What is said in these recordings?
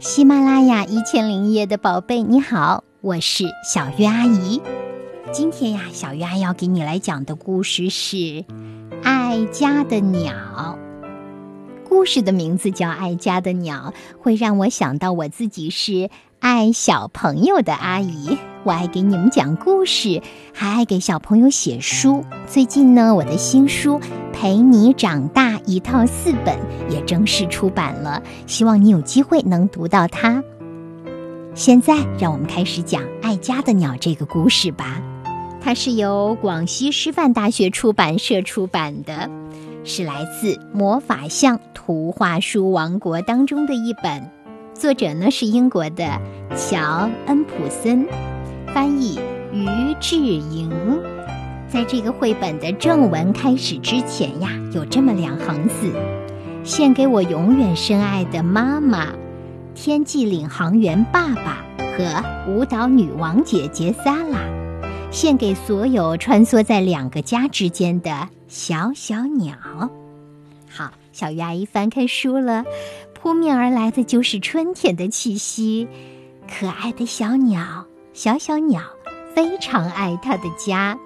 喜马拉雅一千零一夜的宝贝，你好，我是小月阿姨。今天呀，小月阿姨要给你来讲的故事是《爱家的鸟》。故事的名字叫《爱家的鸟》，会让我想到我自己是爱小朋友的阿姨。我爱给你们讲故事，还爱给小朋友写书。最近呢，我的新书《陪你长大》一套四本也正式出版了，希望你有机会能读到它。现在，让我们开始讲《爱家的鸟》这个故事吧。它是由广西师范大学出版社出版的，是来自魔法象图画书王国当中的一本。作者呢是英国的乔恩普森。翻译于志莹，在这个绘本的正文开始之前呀，有这么两行字：献给我永远深爱的妈妈，天际领航员爸爸和舞蹈女王姐姐萨拉，献给所有穿梭在两个家之间的小小鸟。好，小鱼阿姨翻开书了，扑面而来的就是春天的气息，可爱的小鸟。小小鸟非常爱它的家，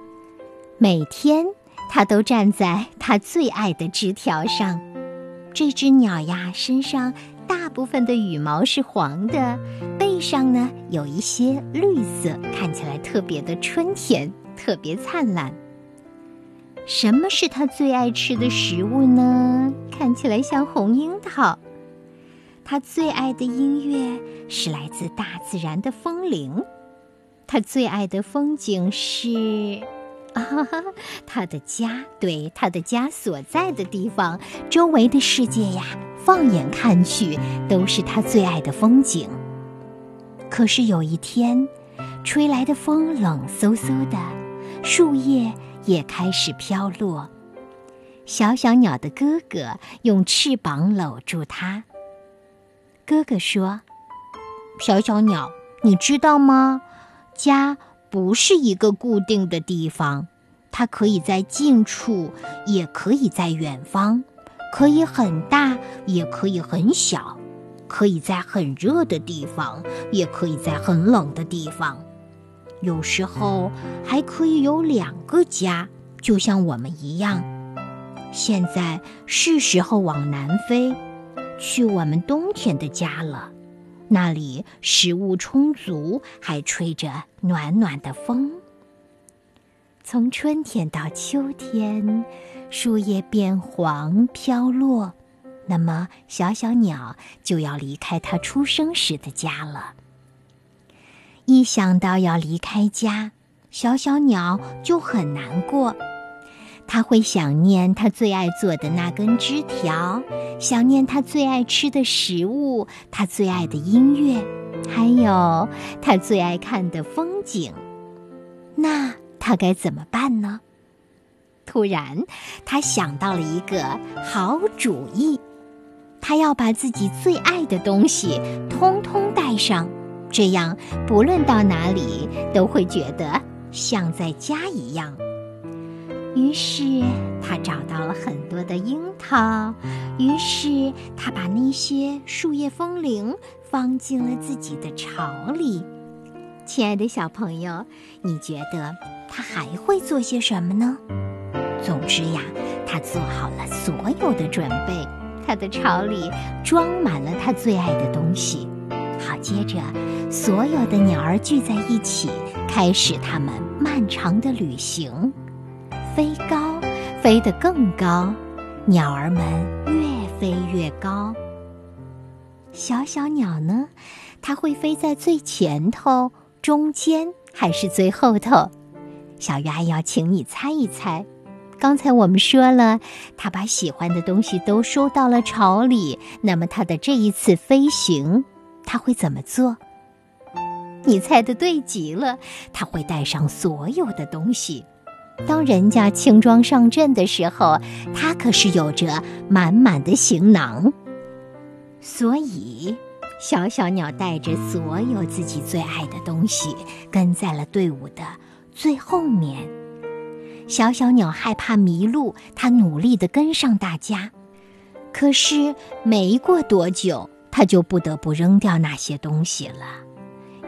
每天它都站在它最爱的枝条上。这只鸟呀，身上大部分的羽毛是黄的，背上呢有一些绿色，看起来特别的春天，特别灿烂。什么是它最爱吃的食物呢？看起来像红樱桃。他最爱的音乐是来自大自然的风铃。他最爱的风景是，啊，他的家，对，他的家所在的地方，周围的世界呀，放眼看去都是他最爱的风景。可是有一天，吹来的风冷飕飕的，树叶也开始飘落。小小鸟的哥哥用翅膀搂住它。哥哥说：“小小鸟，你知道吗？”家不是一个固定的地方，它可以在近处，也可以在远方，可以很大，也可以很小，可以在很热的地方，也可以在很冷的地方。有时候还可以有两个家，就像我们一样。现在是时候往南飞，去我们冬天的家了。那里食物充足，还吹着暖暖的风。从春天到秋天，树叶变黄飘落，那么小小鸟就要离开它出生时的家了。一想到要离开家，小小鸟就很难过。他会想念他最爱做的那根枝条，想念他最爱吃的食物，他最爱的音乐，还有他最爱看的风景。那他该怎么办呢？突然，他想到了一个好主意，他要把自己最爱的东西通通带上，这样不论到哪里都会觉得像在家一样。于是他找到了很多的樱桃，于是他把那些树叶风铃放进了自己的巢里。亲爱的小朋友，你觉得他还会做些什么呢？总之呀，他做好了所有的准备，他的巢里装满了他最爱的东西。好，接着所有的鸟儿聚在一起，开始他们漫长的旅行。飞高，飞得更高，鸟儿们越飞越高。小小鸟呢？它会飞在最前头、中间还是最后头？小鱼阿要请你猜一猜。刚才我们说了，它把喜欢的东西都收到了巢里。那么它的这一次飞行，它会怎么做？你猜的对极了，它会带上所有的东西。当人家轻装上阵的时候，他可是有着满满的行囊。所以，小小鸟带着所有自己最爱的东西，跟在了队伍的最后面。小小鸟害怕迷路，它努力地跟上大家。可是，没过多久，它就不得不扔掉那些东西了。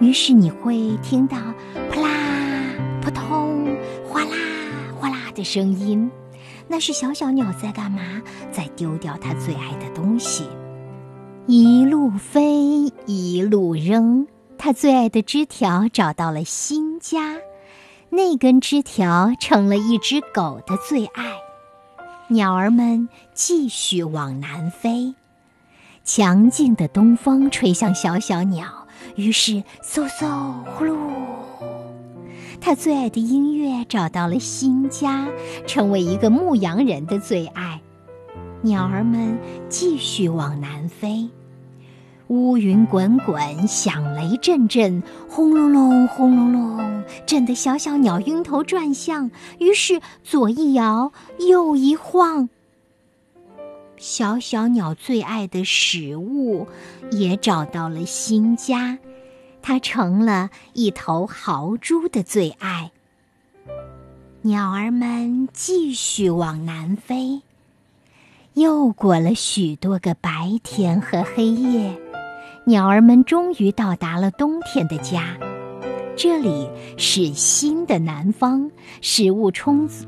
于是你会听到扑啦、扑通、的声音，那是小小鸟在干嘛？在丢掉它最爱的东西。一路飞，一路扔，它最爱的枝条找到了新家，那根枝条成了一只狗的最爱。鸟儿们继续往南飞，强劲的东风吹向小小鸟，于是嗖嗖呼噜，他最爱的音乐找到了新家，成为一个牧羊人的最爱。鸟儿们继续往南飞。乌云滚滚，响雷阵阵，轰隆隆，轰隆隆，震得小小鸟晕头转向。于是左一摇，右一晃，小小鸟最爱的食物也找到了新家，它成了一头豪猪的最爱。鸟儿们继续往南飞，又过了许多个白天和黑夜。鸟儿们终于到达了冬天的家，这里是新的南方，食物充足。